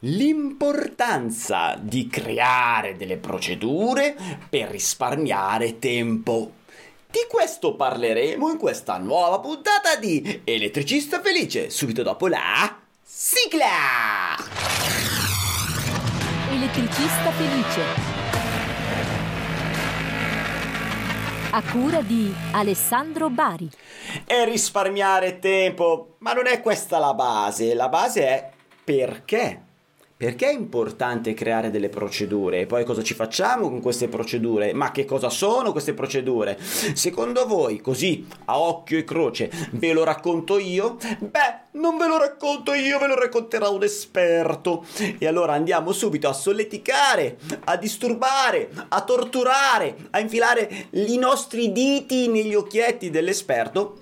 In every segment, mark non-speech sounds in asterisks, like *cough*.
l'importanza di creare delle procedure per risparmiare tempo. Di questo parleremo in questa nuova puntata di Elettricista Felice, subito dopo la sigla! Elettricista Felice. A cura di Alessandro Bari. E risparmiare tempo, ma non è questa la base, la base è perché perché è importante creare delle procedure? E poi cosa ci facciamo con queste procedure? Ma che cosa sono queste procedure? Secondo voi, così a occhio e croce, ve lo racconto io? Beh, non ve lo racconto io, ve lo racconterà un esperto. E allora andiamo subito a solleticare, a disturbare, a torturare, a infilare i nostri diti negli occhietti dell'esperto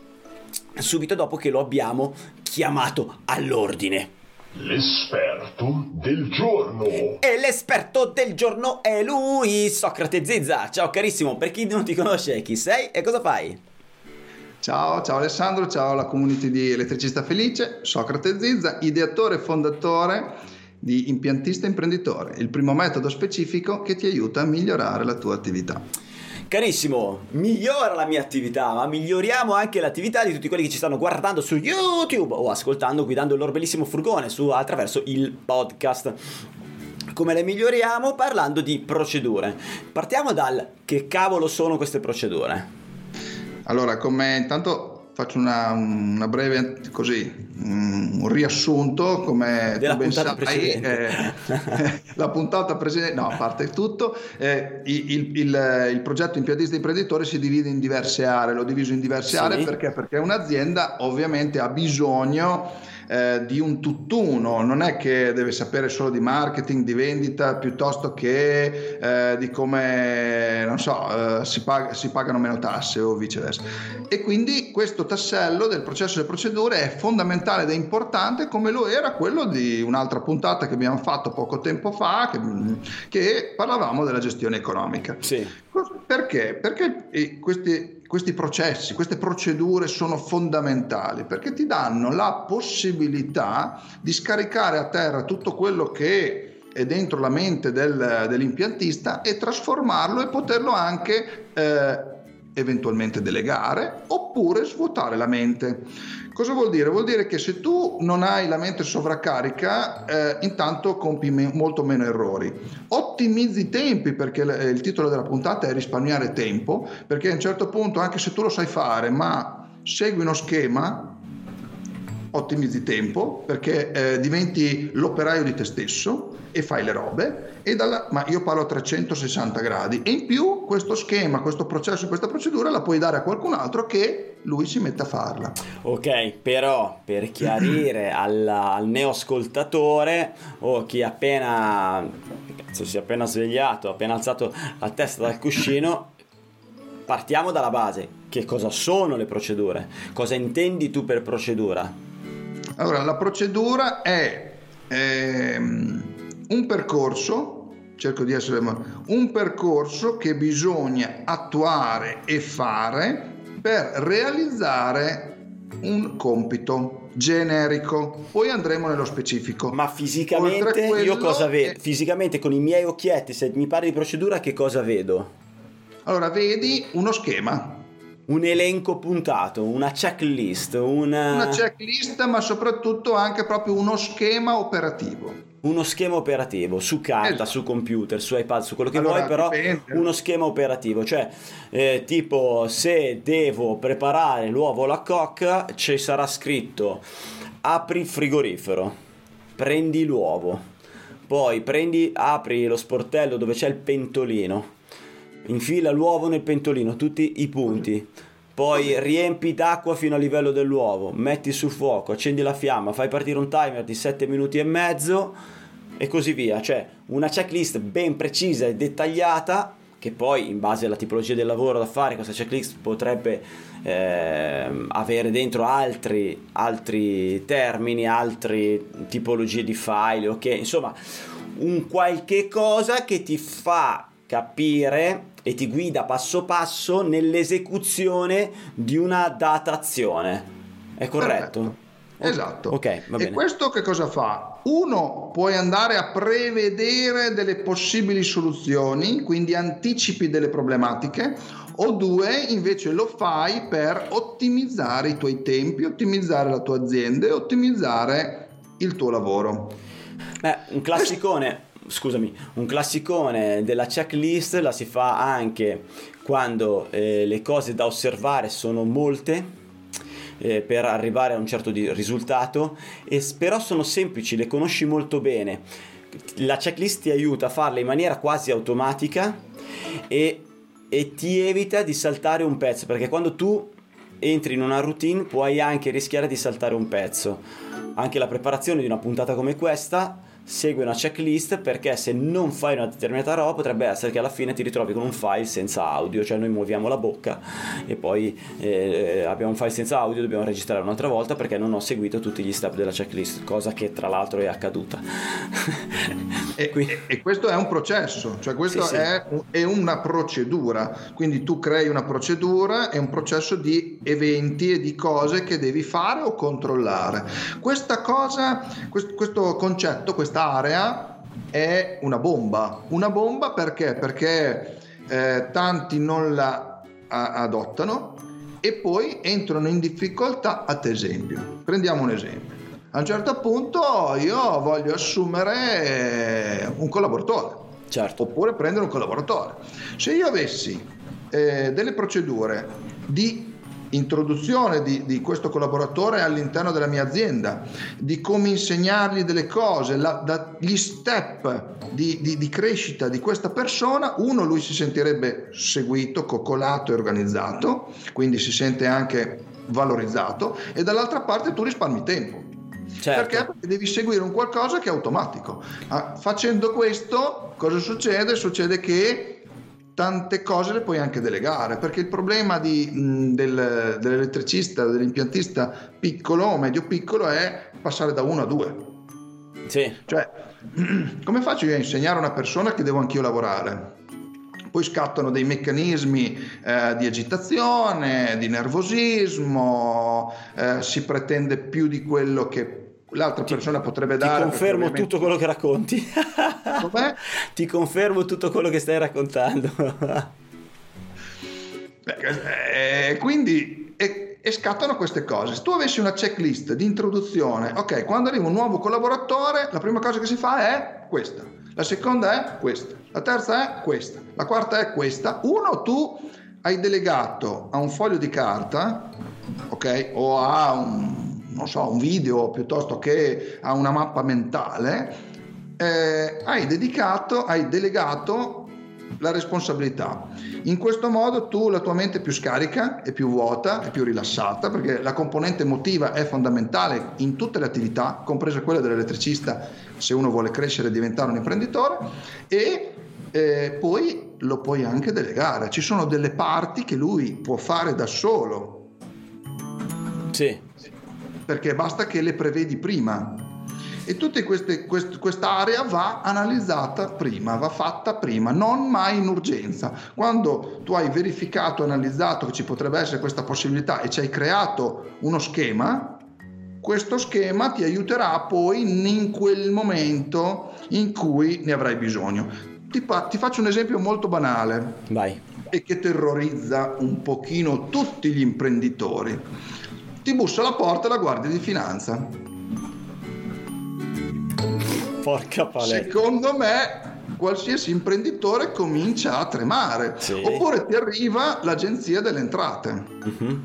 subito dopo che lo abbiamo chiamato all'ordine. L'esperto del giorno. E l'esperto del giorno è lui, Socrate Zizza. Ciao carissimo, per chi non ti conosce, chi sei e cosa fai? Ciao, ciao Alessandro, ciao alla community di Elettricista Felice, Socrate Zizza, ideatore e fondatore di Impiantista Imprenditore, il primo metodo specifico che ti aiuta a migliorare la tua attività. Carissimo, migliora la mia attività, ma miglioriamo anche l'attività di tutti quelli che ci stanno guardando su YouTube o ascoltando guidando il loro bellissimo furgone su, attraverso il podcast. Come le miglioriamo? Parlando di procedure. Partiamo dal che cavolo sono queste procedure. Allora, come intanto faccio una, una, breve così un riassunto come Della tu ben sai eh, *laughs* la puntata precedente no a parte tutto eh, il, il, il, progetto impiantista imprenditore si divide in diverse aree l'ho diviso in diverse sì. aree perché perché un'azienda ovviamente ha bisogno eh, di un tutt'uno, non è che deve sapere solo di marketing, di vendita, piuttosto che eh, di come, non so, eh, si, pag- si, pagano meno tasse o viceversa. E quindi questo tassello del processo delle procedure è fondamentale ed è importante come lo era quello di un'altra puntata che abbiamo fatto poco tempo fa, che, che parlavamo della gestione economica. Sì. Perché? Perché eh, questi questi processi, queste procedure sono fondamentali perché ti danno la possibilità di scaricare a terra tutto quello che è dentro la mente del, dell'impiantista e trasformarlo e poterlo anche eh, eventualmente delegare oppure svuotare la mente. Cosa vuol dire? Vuol dire che se tu non hai la mente sovraccarica, eh, intanto compi me- molto meno errori. Ottimizzi i tempi, perché l- il titolo della puntata è risparmiare tempo, perché a un certo punto, anche se tu lo sai fare, ma segui uno schema, ottimizzi tempo, perché eh, diventi l'operaio di te stesso e fai le robe, dalla, ma io parlo a 360 gradi e in più questo schema, questo processo, questa procedura la puoi dare a qualcun altro che lui si mette a farla. Ok, però per chiarire *clears throat* al, al neoascoltatore o chi appena si è appena svegliato, appena alzato la testa dal cuscino, partiamo dalla base. Che cosa sono le procedure? Cosa intendi tu per procedura? Allora, la procedura è ehm, un percorso, cerco di essere un percorso che bisogna attuare e fare per realizzare un compito generico. Poi andremo nello specifico. Ma fisicamente io cosa vedo? È... Fisicamente con i miei occhietti, se mi parli di procedura, che cosa vedo? Allora, vedi uno schema. Un elenco puntato, una checklist, una... una checklist, ma soprattutto anche proprio uno schema operativo uno schema operativo su carta, esatto. su computer, su iPad, su quello che allora, vuoi, però dipende. uno schema operativo, cioè eh, tipo se devo preparare l'uovo alla cocca ci sarà scritto apri il frigorifero, prendi l'uovo, poi prendi, apri lo sportello dove c'è il pentolino, infila l'uovo nel pentolino, tutti i punti poi riempi d'acqua fino a livello dell'uovo, metti sul fuoco, accendi la fiamma, fai partire un timer di 7 minuti e mezzo e così via. Cioè una checklist ben precisa e dettagliata che poi in base alla tipologia del lavoro da fare questa checklist potrebbe eh, avere dentro altri, altri termini, altre tipologie di file, ok? Insomma, un qualche cosa che ti fa capire e ti guida passo passo nell'esecuzione di una datazione. È corretto? Perfetto. Esatto. Ok, va bene. E questo che cosa fa? Uno, puoi andare a prevedere delle possibili soluzioni, quindi anticipi delle problematiche, o due, invece lo fai per ottimizzare i tuoi tempi, ottimizzare la tua azienda e ottimizzare il tuo lavoro. Beh, un classicone, scusami, un classicone della checklist la si fa anche quando eh, le cose da osservare sono molte eh, per arrivare a un certo risultato, e, però sono semplici, le conosci molto bene. La checklist ti aiuta a farle in maniera quasi automatica e, e ti evita di saltare un pezzo, perché quando tu entri in una routine puoi anche rischiare di saltare un pezzo. Anche la preparazione di una puntata come questa segue una checklist perché se non fai una determinata roba potrebbe essere che alla fine ti ritrovi con un file senza audio, cioè noi muoviamo la bocca e poi eh, abbiamo un file senza audio, dobbiamo registrare un'altra volta perché non ho seguito tutti gli step della checklist, cosa che tra l'altro è accaduta. *laughs* e, e, e, questo è un processo, cioè questo sì, è, sì. è una procedura, quindi tu crei una procedura, è un processo di eventi e di cose che devi fare o controllare. Questa cosa, questo, questo concetto, questa quest'area è una bomba. Una bomba perché? Perché eh, tanti non la a- adottano e poi entrano in difficoltà, ad esempio. Prendiamo un esempio. A un certo punto io voglio assumere un collaboratore. Certo. Oppure prendere un collaboratore. Se io avessi eh, delle procedure di introduzione di, di, questo collaboratore all'interno della mia azienda, di come insegnargli delle cose, la, da, gli step di, di, di, crescita di questa persona, uno lui si sentirebbe seguito, coccolato e organizzato, quindi si sente anche valorizzato e dall'altra parte tu risparmi tempo. Certo. Perché? Perché devi seguire un qualcosa che è automatico. Ah, facendo questo, cosa succede? Succede che tante cose le puoi anche delegare, perché il problema di, mh, del, dell'elettricista, dell'impiantista piccolo o medio piccolo è passare da uno a due. Sì. Cioè, *clears throat* come faccio io a insegnare a una persona che devo anch'io lavorare? Poi scattano dei meccanismi eh, di agitazione, di nervosismo, eh, si pretende più di quello che l'altra ti, persona potrebbe dare. Ti confermo ovviamente... tutto quello che racconti. *laughs* Ti confermo tutto quello che stai raccontando. Eh, quindi e, e, scattano queste cose. Se tu avessi una checklist di introduzione, ok, quando arriva un nuovo collaboratore, la prima cosa che si fa è questa, la seconda è questa, la terza è questa, la quarta è questa. Uno, tu hai delegato a un foglio di carta, ok, o a un non so, un video piuttosto che a una mappa mentale, eh, hai dedicato, hai delegato la responsabilità. In questo modo tu la tua mente è più scarica, è più vuota, è più rilassata, perché la componente emotiva è fondamentale in tutte le attività, compresa quella dell'elettricista, se uno vuole crescere e diventare un imprenditore, e eh, poi lo puoi anche delegare. Ci sono delle parti che lui può fare da solo. Sì perché basta che le prevedi prima. E tutta queste, quest, quest'area va analizzata prima, va fatta prima, non mai in urgenza. Quando tu hai verificato, analizzato che ci potrebbe essere questa possibilità e ci hai creato uno schema, questo schema ti aiuterà poi in quel momento in cui ne avrai bisogno. Ti, ti faccio un esempio molto banale Vai. e che terrorizza un pochino tutti gli imprenditori ti bussa alla porta la guardia di finanza. Porca paletta. Secondo me qualsiasi imprenditore comincia a tremare. Sì. Oppure ti arriva l'agenzia delle entrate. Uh-huh.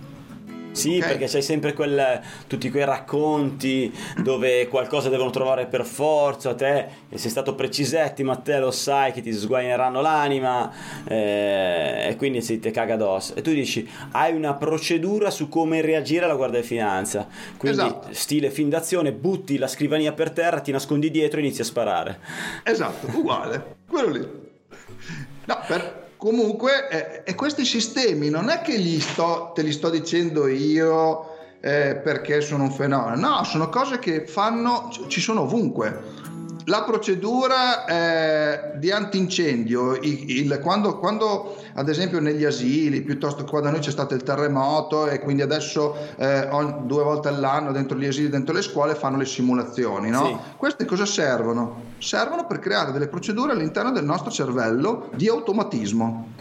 Sì, okay. perché c'hai sempre quel, tutti quei racconti dove qualcosa devono trovare per forza, te sei stato precisetti, ma te lo sai che ti sguagneranno l'anima eh, e quindi si te caga addosso. E tu dici, hai una procedura su come reagire alla Guardia di Finanza, quindi esatto. stile fin d'azione, butti la scrivania per terra, ti nascondi dietro e inizi a sparare. Esatto, uguale, quello lì. No, per, Comunque, eh, questi sistemi non è che li sto, te li sto dicendo io eh, perché sono un fenomeno, no, sono cose che fanno, ci sono ovunque. La procedura eh, di antincendio, il, il, quando, quando, ad esempio negli asili, piuttosto che quando noi c'è stato il terremoto e quindi adesso eh, due volte all'anno dentro gli asili, dentro le scuole fanno le simulazioni, no? Sì. Queste cosa servono? Servono per creare delle procedure all'interno del nostro cervello di automatismo.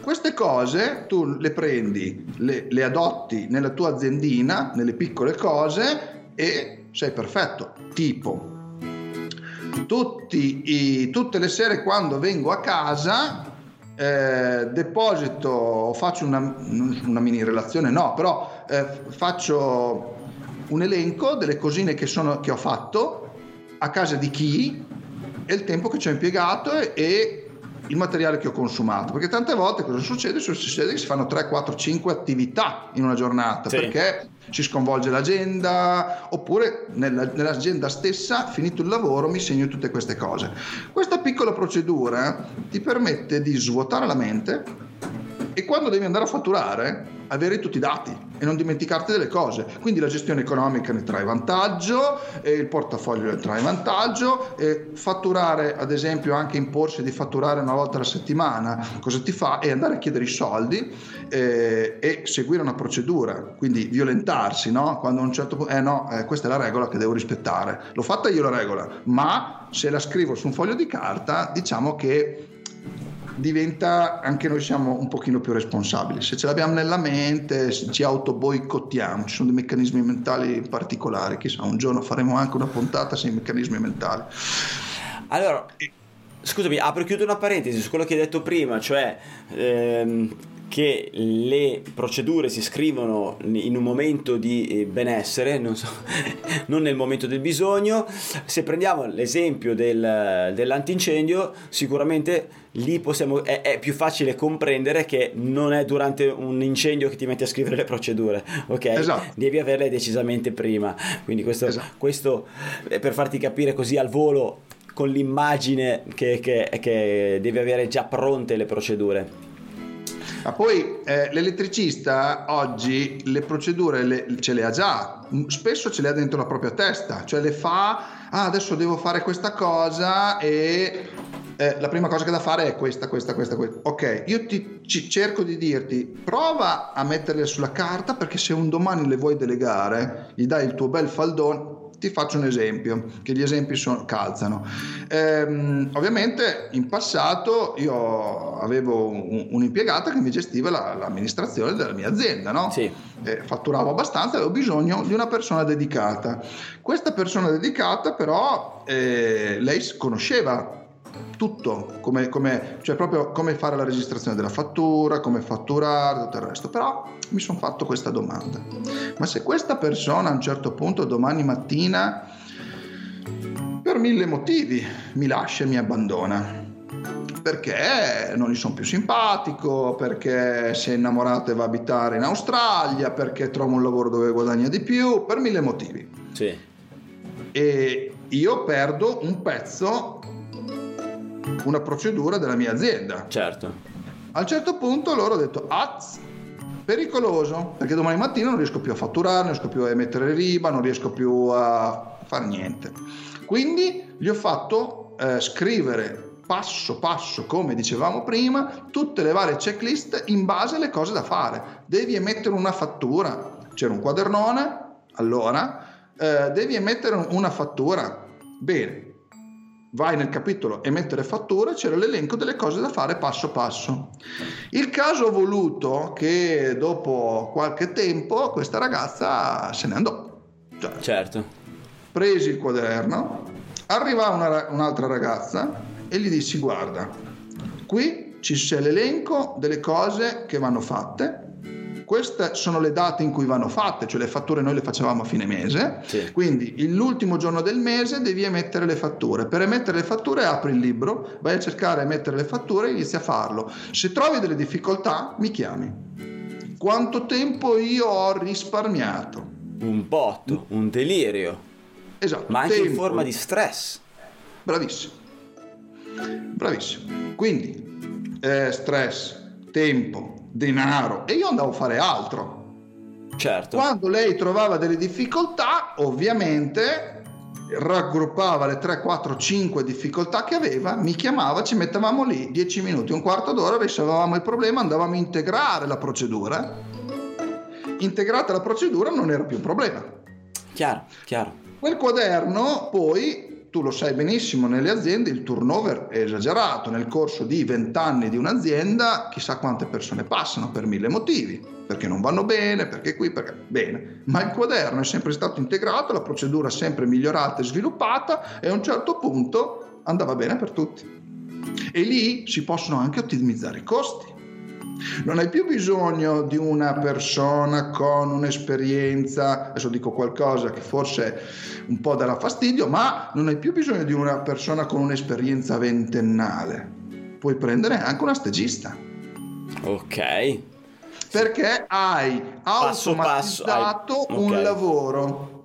Queste cose tu le prendi, le, le adotti nella tua aziendina, nelle piccole cose e sei perfetto. Tipo, tutti i, tutte le sere quando vengo a casa eh, deposito, faccio una, una, mini relazione, no, però eh, faccio un elenco delle cosine che, sono, che ho fatto a casa di chi e il tempo che ci ho impiegato e, e il materiale che ho consumato. Perché tante volte cosa succede? Succede che si fanno 3, 4, 5 attività in una giornata sì. perché si sconvolge l'agenda oppure nella, nell'agenda stessa, finito il lavoro, mi segno tutte queste cose. Questa piccola procedura ti permette di svuotare la mente e quando devi andare a fatturare avere tutti i dati e non dimenticarti delle cose. Quindi la gestione economica ne trae vantaggio, il portafoglio ne trae vantaggio, fatturare ad esempio anche imporsi di fatturare una volta alla settimana, cosa ti fa? E andare a chiedere i soldi eh, e seguire una procedura, quindi violentarsi, no? Quando a un certo punto, eh no, eh, questa è la regola che devo rispettare. L'ho fatta io la regola, ma se la scrivo su un foglio di carta, diciamo che diventa anche noi siamo un pochino più responsabili. Se ce l'abbiamo nella mente, ci autoboicottiamo, ci sono dei meccanismi mentali particolari, chissà, un giorno faremo anche una puntata sui meccanismi mentali. Allora, scusami, apro e chiudo una parentesi su quello che hai detto prima, cioè ehm, che le procedure si scrivono in un momento di eh, benessere, non, so, *laughs* non nel momento del bisogno. Se prendiamo l'esempio del, dell'antincendio, sicuramente lì possiamo, è, è, più facile comprendere che non è durante un incendio che ti metti a scrivere le procedure, ok? Esatto. Devi averle decisamente prima. Quindi questo, esatto. questo per farti capire così al volo con l'immagine che, che, che devi avere già pronte le procedure. Ma poi eh, l'elettricista oggi le procedure le, ce le ha già, spesso ce le ha dentro la propria testa, cioè le fa, ah adesso devo fare questa cosa e eh, la prima cosa che da fare è questa, questa, questa, questa. Ok, io ti, ci, cerco di dirti, prova a metterle sulla carta perché se un domani le vuoi delegare, gli dai il tuo bel faldone, ti faccio un esempio, che gli esempi sono, calzano. Ehm, ovviamente in passato io avevo un, un'impiegata che mi gestiva la, l'amministrazione della mia azienda, no? Sì. Eh, fatturavo abbastanza, avevo bisogno di una persona dedicata. Questa persona dedicata però eh, lei conosceva tutto, come, come, cioè proprio come fare la registrazione della fattura, come fatturare, tutto il resto. Però mi sono fatto questa domanda. Ma se questa persona a un certo punto domani mattina, per mille motivi, mi lascia e mi abbandona, perché non gli sono più simpatico, perché si è innamorato e va a abitare in Australia, perché trova un lavoro dove guadagna di più, per mille motivi. Sì. E io perdo un pezzo una procedura della mia azienda. Certo. A un certo punto loro hanno detto, az, pericoloso, perché domani mattina non riesco più a fatturare, non riesco più a emettere riba, non riesco più a fare niente. Quindi gli ho fatto eh, scrivere passo passo, come dicevamo prima, tutte le varie checklist in base alle cose da fare. Devi emettere una fattura, c'era un quadernone, allora eh, devi emettere una fattura. Bene, vai nel capitolo emettere fatture, c'era l'elenco delle cose da fare passo passo. Il caso ha voluto che dopo qualche tempo questa ragazza se ne andò. Cioè, certo. Presi il quaderno, arriva una, un'altra ragazza e gli dissi guarda, qui ci c'è l'elenco delle cose che vanno fatte queste sono le date in cui vanno fatte, cioè le fatture noi le facevamo a fine mese, sì. quindi l'ultimo giorno del mese devi emettere le fatture. Per emettere le fatture apri il libro, vai a cercare emettere le fatture e inizi a farlo. Se trovi delle difficoltà mi chiami. Quanto tempo io ho risparmiato? Un botto, un delirio. Esatto. Ma anche tempo. in forma di stress. Bravissimo. Bravissimo. Quindi eh, stress, tempo, denaro e io andavo a fare altro. Certo. Quando lei trovava delle difficoltà, ovviamente raggruppava le 3, 4, 5 difficoltà che aveva, mi chiamava, ci mettevamo lì 10 minuti, un quarto d'ora, risolvevamo il problema, andavamo a integrare la procedura. Integrata la procedura non era più un problema. Chiaro, chiaro. Quel quaderno poi tu lo sai benissimo, nelle aziende il turnover è esagerato, nel corso di 20 anni di un'azienda chissà quante persone passano per mille motivi, perché non vanno bene, perché qui, perché bene, ma il quaderno è sempre stato integrato, la procedura sempre migliorata e sviluppata e a un certo punto andava bene per tutti. E lì si possono anche ottimizzare i costi. Non hai più bisogno di una persona con un'esperienza, adesso dico qualcosa che forse un po' darà fastidio, ma non hai più bisogno di una persona con un'esperienza ventennale. Puoi prendere anche una stagista. Ok. Perché hai passo automatizzato passo, hai... un okay. lavoro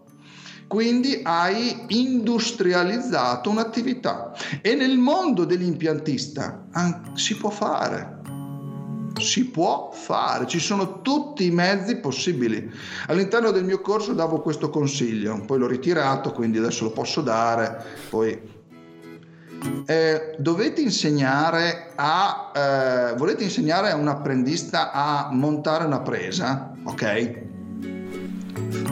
quindi hai industrializzato un'attività e nel mondo dell'impiantista si può fare si può fare, ci sono tutti i mezzi possibili. All'interno del mio corso davo questo consiglio, poi l'ho ritirato, quindi adesso lo posso dare. Poi eh, dovete insegnare a eh, volete insegnare a un apprendista a montare una presa, ok?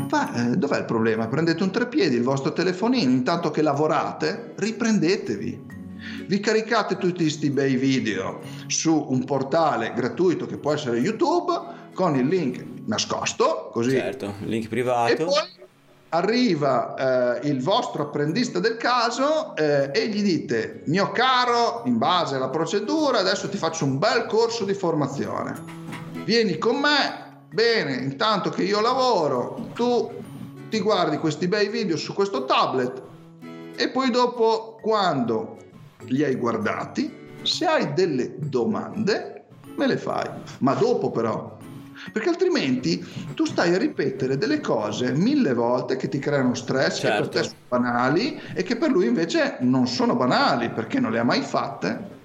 Ma eh, dov'è il problema? Prendete un trepiedi, il vostro telefonino, intanto che lavorate, riprendetevi vi caricate tutti questi bei video su un portale gratuito che può essere YouTube con il link nascosto, così. Certo, link privato. E poi arriva eh, il vostro apprendista del caso eh, e gli dite mio caro in base alla procedura adesso ti faccio un bel corso di formazione vieni con me bene intanto che io lavoro tu ti guardi questi bei video su questo tablet e poi dopo quando li hai guardati, se hai delle domande me le fai, ma dopo però. Perché altrimenti tu stai a ripetere delle cose mille volte che ti creano stress, certo. che per te sono banali e che per lui invece non sono banali perché non le ha mai fatte.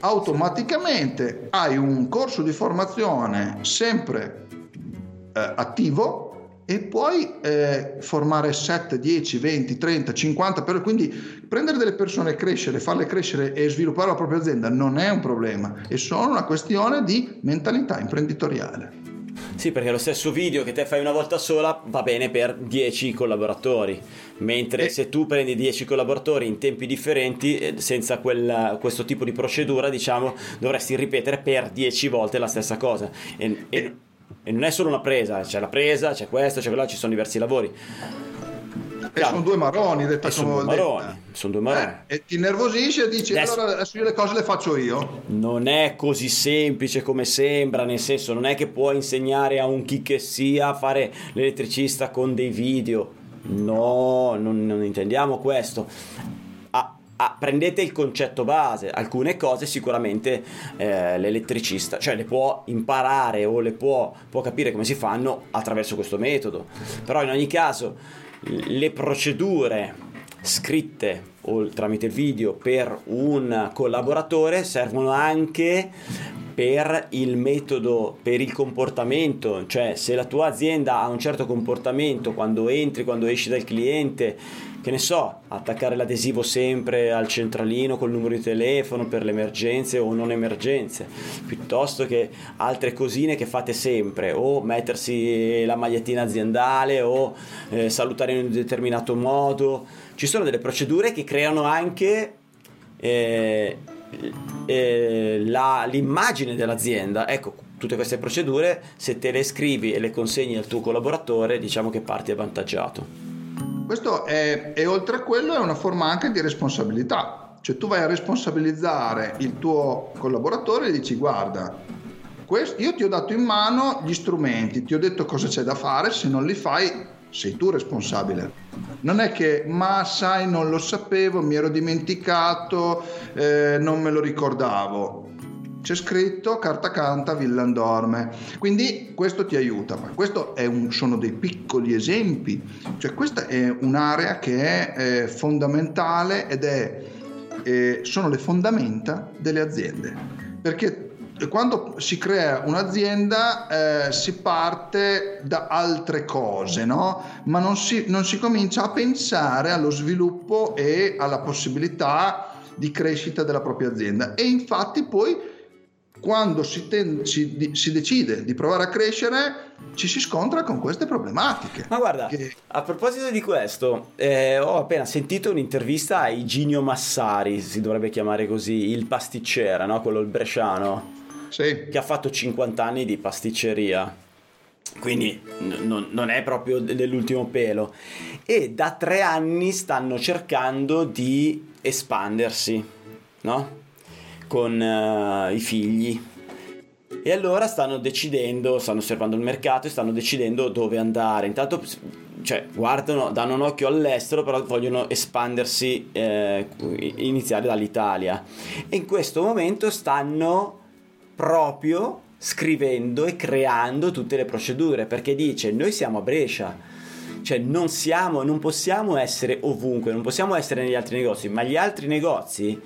Automaticamente hai un corso di formazione sempre eh, attivo e puoi eh, formare 7, 10, 20, 30, 50 per quindi prendere delle persone, crescere, farle crescere e sviluppare la propria azienda non è un problema, è solo una questione di mentalità imprenditoriale. Sì, perché lo stesso video che te fai una volta sola va bene per 10 collaboratori, mentre e... se tu prendi 10 collaboratori in tempi differenti, eh, senza quel, questo tipo di procedura, diciamo, dovresti ripetere per 10 volte la stessa cosa. E, e e non è solo una presa, c'è la presa, c'è questo, c'è quello, ci sono diversi lavori. E sono due maroni, detta sono due maroni, sono due maroni. Eh, e ti nervosisci e dici adesso, allora adesso io le cose le faccio io. Non è così semplice come sembra, nel senso non è che puoi insegnare a un chi che sia a fare l'elettricista con dei video. No, non, non intendiamo questo ah, prendete il concetto base, alcune cose sicuramente eh, l'elettricista, cioè le può imparare o le può, può capire come si fanno attraverso questo metodo, però in ogni caso le procedure scritte o tramite video per un collaboratore servono anche per il metodo, per il comportamento, cioè se la tua azienda ha un certo comportamento quando entri, quando esci dal cliente, che ne so, attaccare l'adesivo sempre al centralino col numero di telefono per le emergenze o non emergenze, piuttosto che altre cosine che fate sempre, o mettersi la magliettina aziendale o eh, salutare in un determinato modo. Ci sono delle procedure che creano anche eh, eh, la, l'immagine dell'azienda. Ecco, tutte queste procedure, se te le scrivi e le consegni al tuo collaboratore, diciamo che parti avvantaggiato. Questo è, e oltre a quello è una forma anche di responsabilità, cioè tu vai a responsabilizzare il tuo collaboratore e dici guarda, questo, io ti ho dato in mano gli strumenti, ti ho detto cosa c'è da fare, se non li fai sei tu responsabile. Non è che, ma sai, non lo sapevo, mi ero dimenticato, eh, non me lo ricordavo c'è scritto carta canta, villan dorme. Quindi questo ti aiuta, ma un, sono dei piccoli esempi, cioè questa è un'area che è eh, fondamentale ed è, eh, sono le fondamenta delle aziende, perché quando si crea un'azienda eh, si parte da altre cose, no? ma non si, non si comincia a pensare allo sviluppo e alla possibilità di crescita della propria azienda. E infatti poi quando si, ten- si, si, decide di provare a crescere ci si scontra con queste problematiche. Ma guarda, che... a proposito di questo, eh, ho appena sentito un'intervista a Iginio Massari, si dovrebbe chiamare così, il pasticcere, no? quello il bresciano sì. che ha fatto 50 anni di pasticceria. Quindi n- non è proprio dell'ultimo pelo. E da tre anni stanno cercando di espandersi, no? Con uh, i figli. E allora stanno decidendo, stanno osservando il mercato e stanno decidendo dove andare. Intanto cioè, guardano, danno un occhio all'estero, però vogliono espandersi, eh, iniziare dall'Italia. E in questo momento stanno proprio scrivendo e creando tutte le procedure perché dice noi siamo a Brescia cioè non siamo non possiamo essere ovunque non possiamo essere negli altri negozi ma gli altri negozi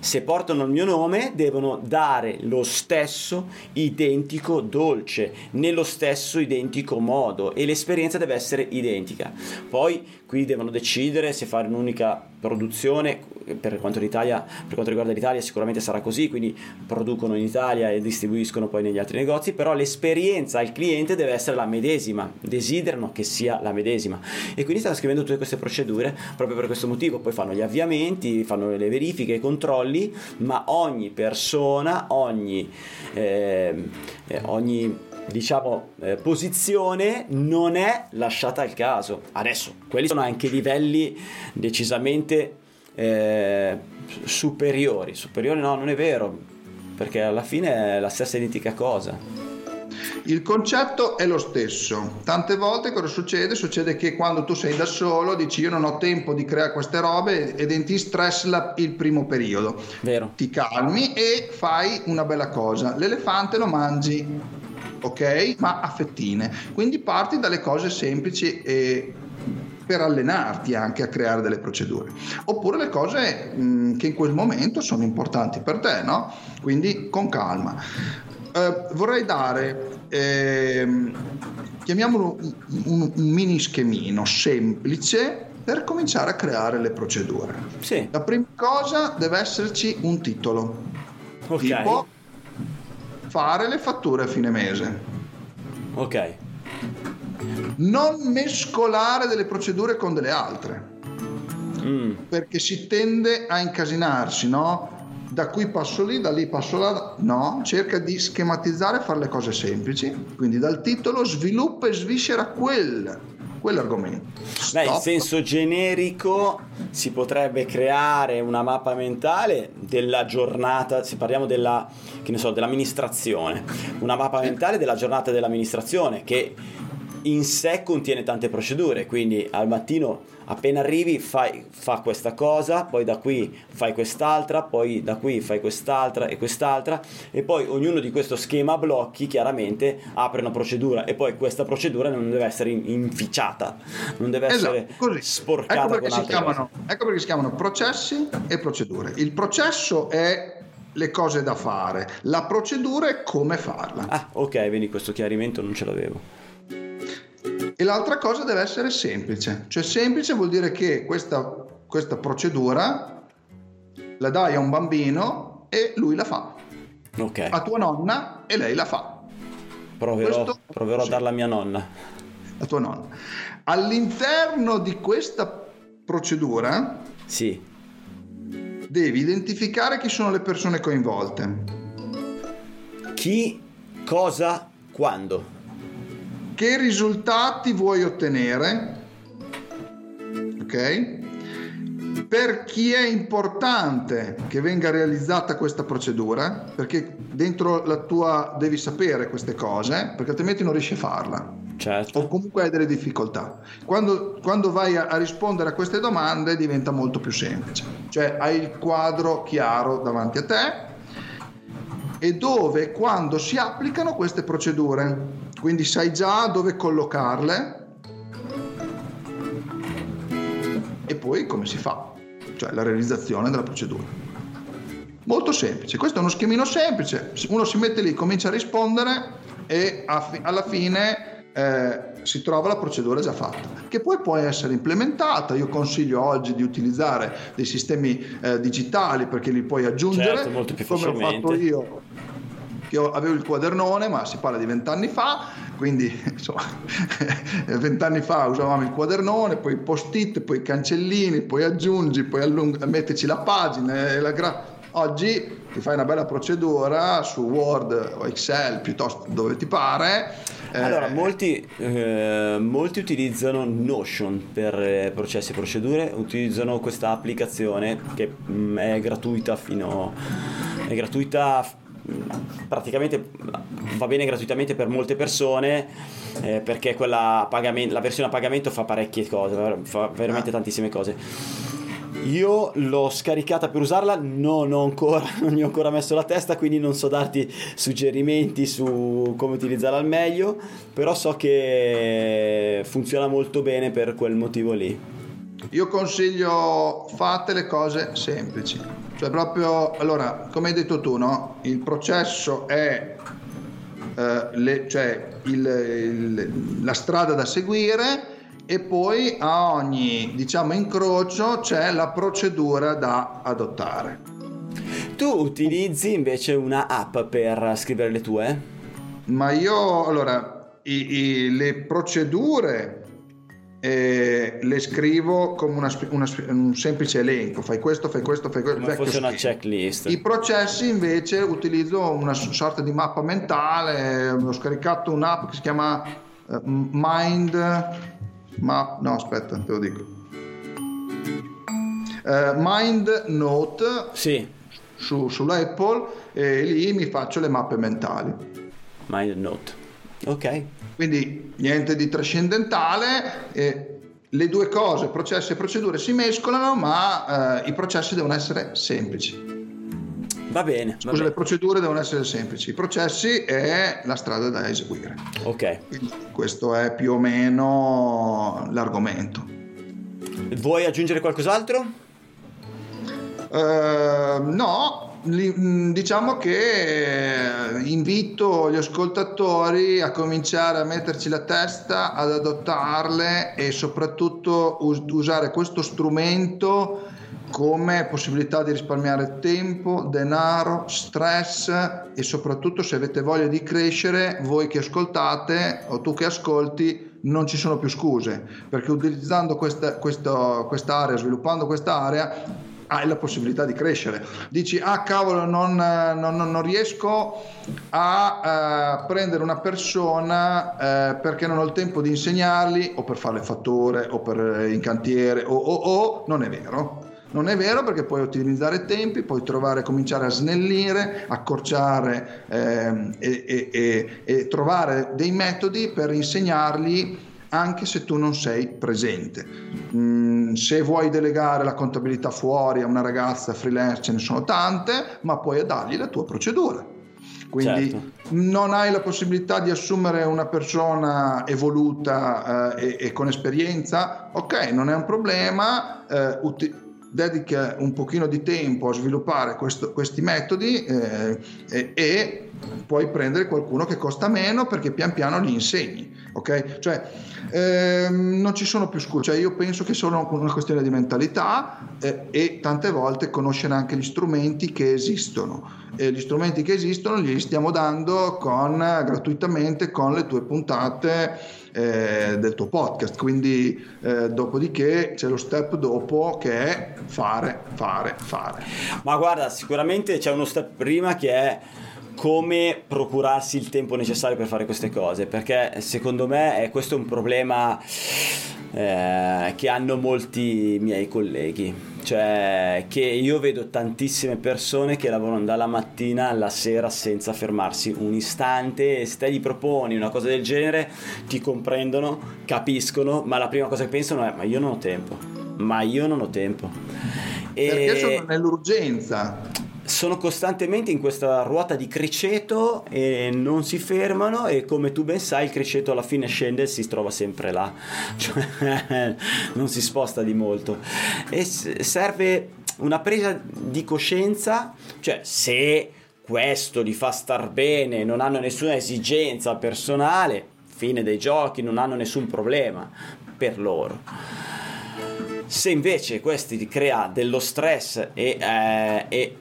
se portano il mio nome devono dare lo stesso identico dolce nello stesso identico modo e l'esperienza deve essere identica. Poi qui devono decidere se fare un'unica produzione per quanto, per quanto, riguarda l'Italia sicuramente sarà così quindi producono in Italia e distribuiscono poi negli altri negozi però l'esperienza al cliente deve essere la medesima desiderano che sia la medesima. E quindi stanno scrivendo tutte queste procedure proprio per questo motivo. Poi fanno gli avviamenti fanno le verifiche i controlli controlli, ma ogni persona, ogni, eh, ogni diciamo, eh, posizione non è lasciata al caso. Adesso, quelli sono anche livelli decisamente eh, superiori. Superiori no, non è vero, perché alla fine è la stessa identica cosa. Il concetto è lo stesso. Tante volte cosa succede? Succede che quando tu sei da solo dici io non ho tempo di creare queste robe e ti stress la, il primo periodo. Vero. Ti calmi e fai una bella cosa. L'elefante lo mangi, ok? Ma a fettine. Quindi parti dalle cose semplici e per allenarti anche a creare delle procedure. Oppure le cose mh, che in quel momento sono importanti per te, no? Quindi con calma. Uh, vorrei dare eh, chiamiamolo un, un, un, mini schemino semplice per cominciare a creare le procedure. Sì. La prima cosa deve esserci un titolo. Okay. Tipo fare le fatture a fine mese. Ok. Non mescolare delle procedure con delle altre. Mm. Perché si tende a incasinarsi, no? Da qui passo lì, da lì passo là. No, cerca di schematizzare e fare le cose semplici. Quindi dal titolo sviluppa e sviscera quel, quell'argomento. Beh, in senso generico si potrebbe creare una mappa mentale della giornata, se parliamo della, che ne so, dell'amministrazione, una mappa mentale della giornata dell'amministrazione che in sé contiene tante procedure, quindi al mattino appena arrivi fai fa questa cosa, poi da qui fai quest'altra, poi da qui fai quest'altra e quest'altra e poi ognuno di questo schema a blocchi chiaramente apre una procedura e poi questa procedura non deve essere inficiata, non deve esatto, essere così. sporcata ecco con chiamano. Ecco perché si chiamano processi e procedure. Il processo è le cose da fare, la procedura è come farla. Ah, ok, vedi questo chiarimento non ce l'avevo. E l'altra cosa deve essere semplice, cioè semplice vuol dire che questa, questa procedura la dai a un bambino e lui la fa. Ok. A tua nonna e lei la fa. Proverò, Questo, proverò a darla a mia nonna. A tua nonna. All'interno di questa procedura sì. devi identificare chi sono le persone coinvolte. Chi, cosa, quando che risultati vuoi ottenere, ok? Per chi è importante che venga realizzata questa procedura, perché dentro la tua devi sapere queste cose, perché altrimenti non riesci a farla. Certo. O comunque hai delle difficoltà. Quando, quando vai a, a, rispondere a queste domande diventa molto più semplice. Cioè hai il quadro chiaro davanti a te e dove quando si applicano queste procedure quindi sai già dove collocarle e poi come si fa, cioè la realizzazione della procedura. Molto semplice, questo è uno schemino semplice, uno si mette lì, comincia a rispondere e alla fine eh, si trova la procedura già fatta, che poi può essere implementata. Io consiglio oggi di utilizzare dei sistemi eh, digitali perché li puoi aggiungere, certo, molto più come ho fatto io che avevo il quadernone, ma si parla di vent'anni fa, quindi *laughs* insomma *laughs* vent'anni fa usavamo il quadernone, poi i post-it, poi i cancellini, poi aggiungi, poi allung- mettici la pagina, la gra- Oggi ti fai una bella procedura su Word o Excel piuttosto dove ti pare. Allora, eh, molti, eh, molti, utilizzano Notion per eh, processi e procedure, utilizzano questa applicazione che mh, mm, è gratuita fino è gratuita praticamente va bene gratuitamente per molte persone eh, perché quella la versione a pagamento fa parecchie cose, fa veramente ah. tantissime cose. Io l'ho scaricata per usarla, non, ho ancora, *laughs* non gli ho ancora messo la testa, quindi non so darti suggerimenti su come utilizzarla al meglio, però so che funziona molto bene per quel motivo lì. Io consiglio fate le cose semplici, cioè proprio, allora, come hai detto tu, no? il processo è eh, le, cioè il, il, la strada da seguire e poi a ogni diciamo incrocio c'è la procedura da adottare. Tu utilizzi invece una app per scrivere le tue? Ma io allora i, i, le procedure eh, le scrivo come una, una, un semplice elenco, fai questo, fai questo, fai questo. Come fosse una checklist. I processi invece utilizzo una sorta di mappa mentale, ho scaricato un'app che si chiama uh, Mind ma no aspetta te lo dico uh, Mind Note sì. su, sull'Apple e lì mi faccio le mappe mentali Mind Note ok quindi niente di trascendentale eh, le due cose, processi e procedure, si mescolano, ma eh, i processi devono essere semplici. Va bene. Scusa, va bene. le procedure devono essere semplici, i processi è la strada da eseguire. Ok. Quindi questo è più o meno l'argomento. Vuoi aggiungere qualcos'altro? Uh, no, mm, diciamo che invito gli ascoltatori a cominciare a metterci la testa, ad adottarle e soprattutto usare questo strumento come possibilità di risparmiare tempo, denaro, stress e soprattutto se avete voglia di crescere, voi che ascoltate o tu che ascolti, non ci sono più scuse, perché utilizzando questa, questa, quest'area, sviluppando quest'area, hai la possibilità di crescere. Dici, ah cavolo, non, non, non riesco a uh, prendere una persona uh, perché non ho il tempo di insegnargli o per fare le fatture o per in cantiere o, o, o non è vero non è vero perché puoi ottimizzare tempi, puoi trovare, cominciare a snellire, accorciare ehm, e, e, e, e trovare dei metodi per insegnargli anche se tu non sei presente. Mm, se vuoi delegare la contabilità fuori a una ragazza freelance ce ne sono tante, ma puoi dargli la tua procedura. Quindi certo. non hai la possibilità di assumere una persona evoluta eh, e, e, con esperienza, ok, non è un problema, eh, uti- dedica un pochino di tempo a sviluppare questo, questi metodi eh, e, e, puoi prendere qualcuno che costa meno perché pian piano gli insegni, ok? Cioè ehm, non ci sono più scuse, cioè, io penso che sia una questione di mentalità eh, e tante volte conoscere anche gli strumenti che esistono. E gli strumenti che esistono li stiamo dando con, gratuitamente con le tue puntate eh, del tuo podcast. Quindi, eh, dopodiché c'è lo step dopo che è fare, fare, fare. Ma guarda, sicuramente c'è uno step prima che è come procurarsi il tempo necessario per fare queste cose perché secondo me è questo un problema eh, che hanno molti miei colleghi cioè che io vedo tantissime persone che lavorano dalla mattina alla sera senza fermarsi un istante e se te gli proponi una cosa del genere ti comprendono, capiscono, ma la prima cosa che pensano è ma io non ho tempo, ma io non ho tempo. E... Perché sono nell'urgenza sono costantemente in questa ruota di criceto e non si fermano e come tu ben sai il criceto alla fine scende e si trova sempre là *laughs* cioè non si sposta di molto e serve una presa di coscienza, cioè se questo li fa star bene, non hanno nessuna esigenza personale, fine dei giochi, non hanno nessun problema per loro. Se invece questi ti crea dello stress e, eh, e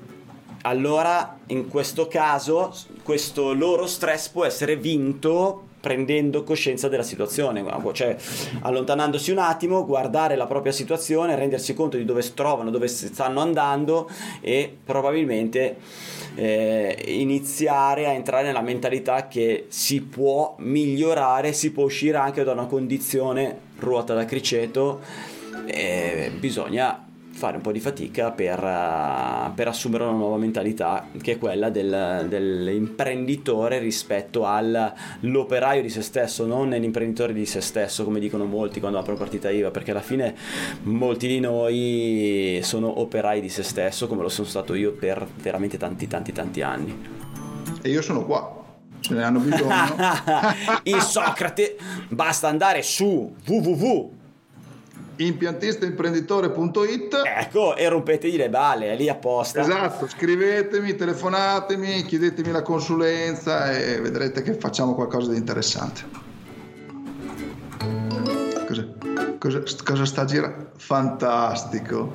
allora in questo caso questo loro stress può essere vinto prendendo coscienza della situazione, cioè allontanandosi un attimo, guardare la propria situazione, rendersi conto di dove si trovano, dove stanno andando e probabilmente eh, iniziare a entrare nella mentalità che si può migliorare, si può uscire anche da una condizione ruota da criceto, e bisogna fare un po' di fatica per, uh, per, assumere una nuova mentalità che è quella del, dell'imprenditore rispetto all'operaio di se stesso, non l'imprenditore di se stesso come dicono molti quando aprono partita IVA, perché alla fine molti di noi sono operai di se stesso come lo sono stato io per veramente tanti tanti tanti anni. E io sono qua, ce ne hanno bisogno. *laughs* Il Socrate, basta andare su www impiantistaimprenditore.it ecco e rompetegli le balle è lì apposta. Esatto scrivetemi telefonatemi chiedetemi la consulenza e vedrete che facciamo qualcosa di interessante. Cosa, cosa, cosa sta girando fantastico.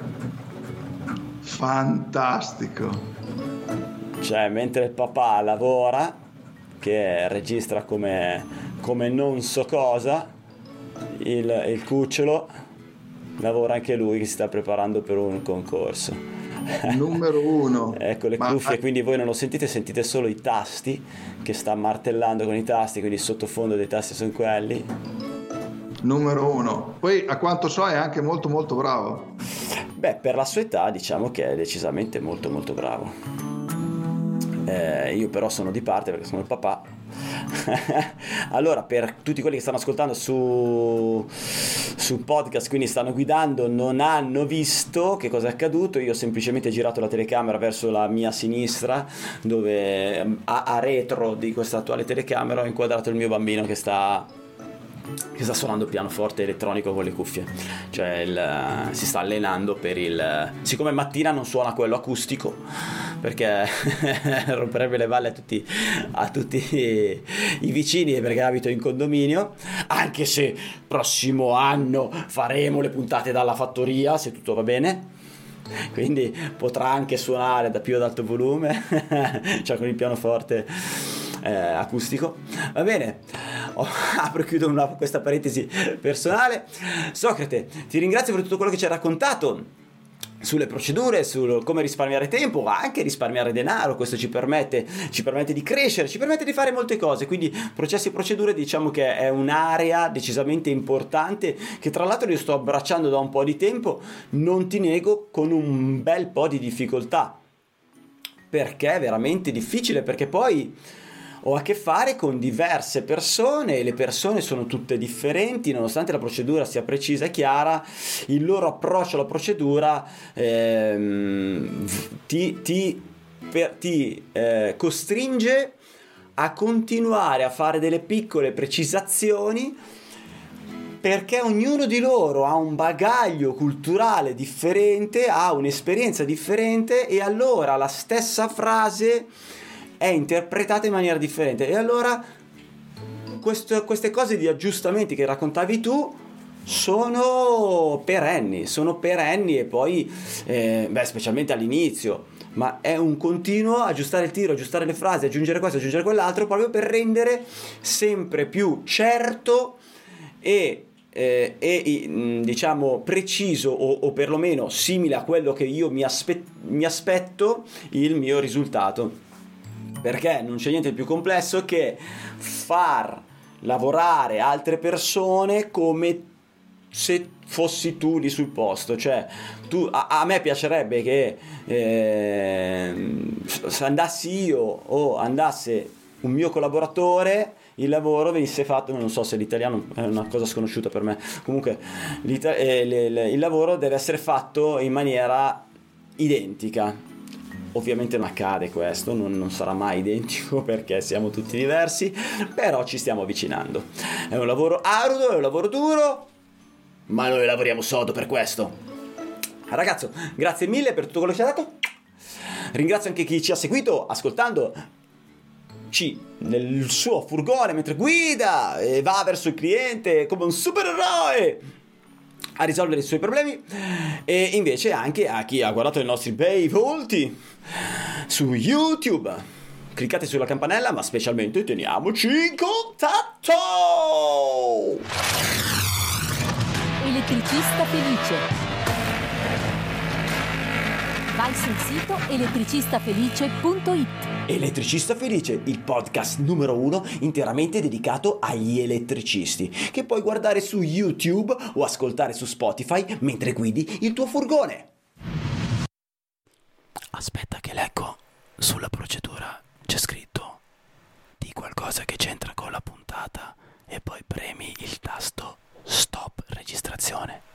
Fantastico. Cioè mentre il papà lavora che registra come, come non so cosa il, il cucciolo lavora anche lui che si sta preparando per un concorso. Numero uno. *laughs* ecco le Ma... cuffie, quindi voi non lo sentite, sentite solo i tasti che sta martellando con i tasti, quindi il sottofondo dei tasti sono quelli. Numero uno. Poi a quanto so è anche molto molto bravo. Beh, per la sua età diciamo che è decisamente molto molto bravo. Eh, io però sono di parte perché sono il papà. *laughs* Allora, per tutti quelli che stanno ascoltando su, su podcast, quindi stanno guidando, non hanno visto che cosa è accaduto, io ho semplicemente girato la telecamera verso la mia sinistra, dove a, a retro di questa attuale telecamera ho inquadrato il mio bambino che sta che sta suonando pianoforte elettronico con le cuffie, cioè il, si sta allenando per il... siccome mattina non suona quello acustico, perché *laughs* romperebbe le balle a tutti, a tutti i vicini perché abito in condominio, anche se prossimo anno faremo le puntate dalla fattoria, se tutto va bene. Quindi potrà anche suonare da più ad alto volume, *laughs* cioè con il pianoforte eh, acustico. Va bene, oh, *laughs* apro e chiudo una, questa parentesi personale. Socrate, ti ringrazio per tutto quello che ci hai raccontato sulle procedure, su come risparmiare tempo, anche risparmiare denaro, questo ci permette, ci permette, di crescere, ci permette di fare molte cose, quindi processi e procedure diciamo che è un'area decisamente importante che tra l'altro io sto abbracciando da un po' di tempo, non ti nego con un bel po' di difficoltà, perché è veramente difficile, perché poi ho a che fare con diverse persone e le persone sono tutte differenti, nonostante la procedura sia precisa e chiara, il loro approccio alla procedura ehm, ti, ti, per, ti eh, costringe a continuare a fare delle piccole precisazioni perché ognuno di loro ha un bagaglio culturale differente, ha un'esperienza differente e allora la stessa frase è interpretata in maniera differente. E allora questo, queste cose di aggiustamenti che raccontavi tu sono perenni, sono perenni e poi, eh, beh, specialmente all'inizio, ma è un continuo aggiustare il tiro, aggiustare le frasi, aggiungere questo, aggiungere quell'altro, proprio per rendere sempre più certo e eh, e diciamo preciso o, o, perlomeno simile a quello che io mi, aspe- mi aspetto il mio risultato perché non c'è niente di più complesso che far lavorare altre persone come se fossi tu lì sul posto. Cioè tu, a, a me piacerebbe che eh, andassi io o andasse un mio collaboratore il lavoro venisse fatto, non so se l'italiano è una cosa sconosciuta per me, comunque eh, il lavoro deve essere fatto in maniera identica, Ovviamente non accade questo, non, non, sarà mai *laughs* identico perché siamo tutti diversi, però ci stiamo avvicinando. È un lavoro arduo, è un lavoro duro, ma noi lavoriamo sodo per questo. Ragazzo, grazie mille per tutto quello che ci ha dato. Ringrazio anche chi ci ha seguito ascoltando C nel suo furgone mentre guida e va verso il cliente come un supereroe a risolvere i suoi problemi e invece anche a chi ha guardato i nostri bei volti su YouTube. Cliccate sulla campanella, ma specialmente teniamoci in contatto! Elettricista felice Vai sul sito elettricistafelice.it. Elettricista Felice, il podcast numero uno interamente dedicato agli elettricisti, che puoi guardare su YouTube o ascoltare su Spotify mentre guidi il tuo furgone. Aspetta che leggo, sulla procedura c'è scritto di qualcosa che c'entra con la puntata e poi premi il tasto stop registrazione.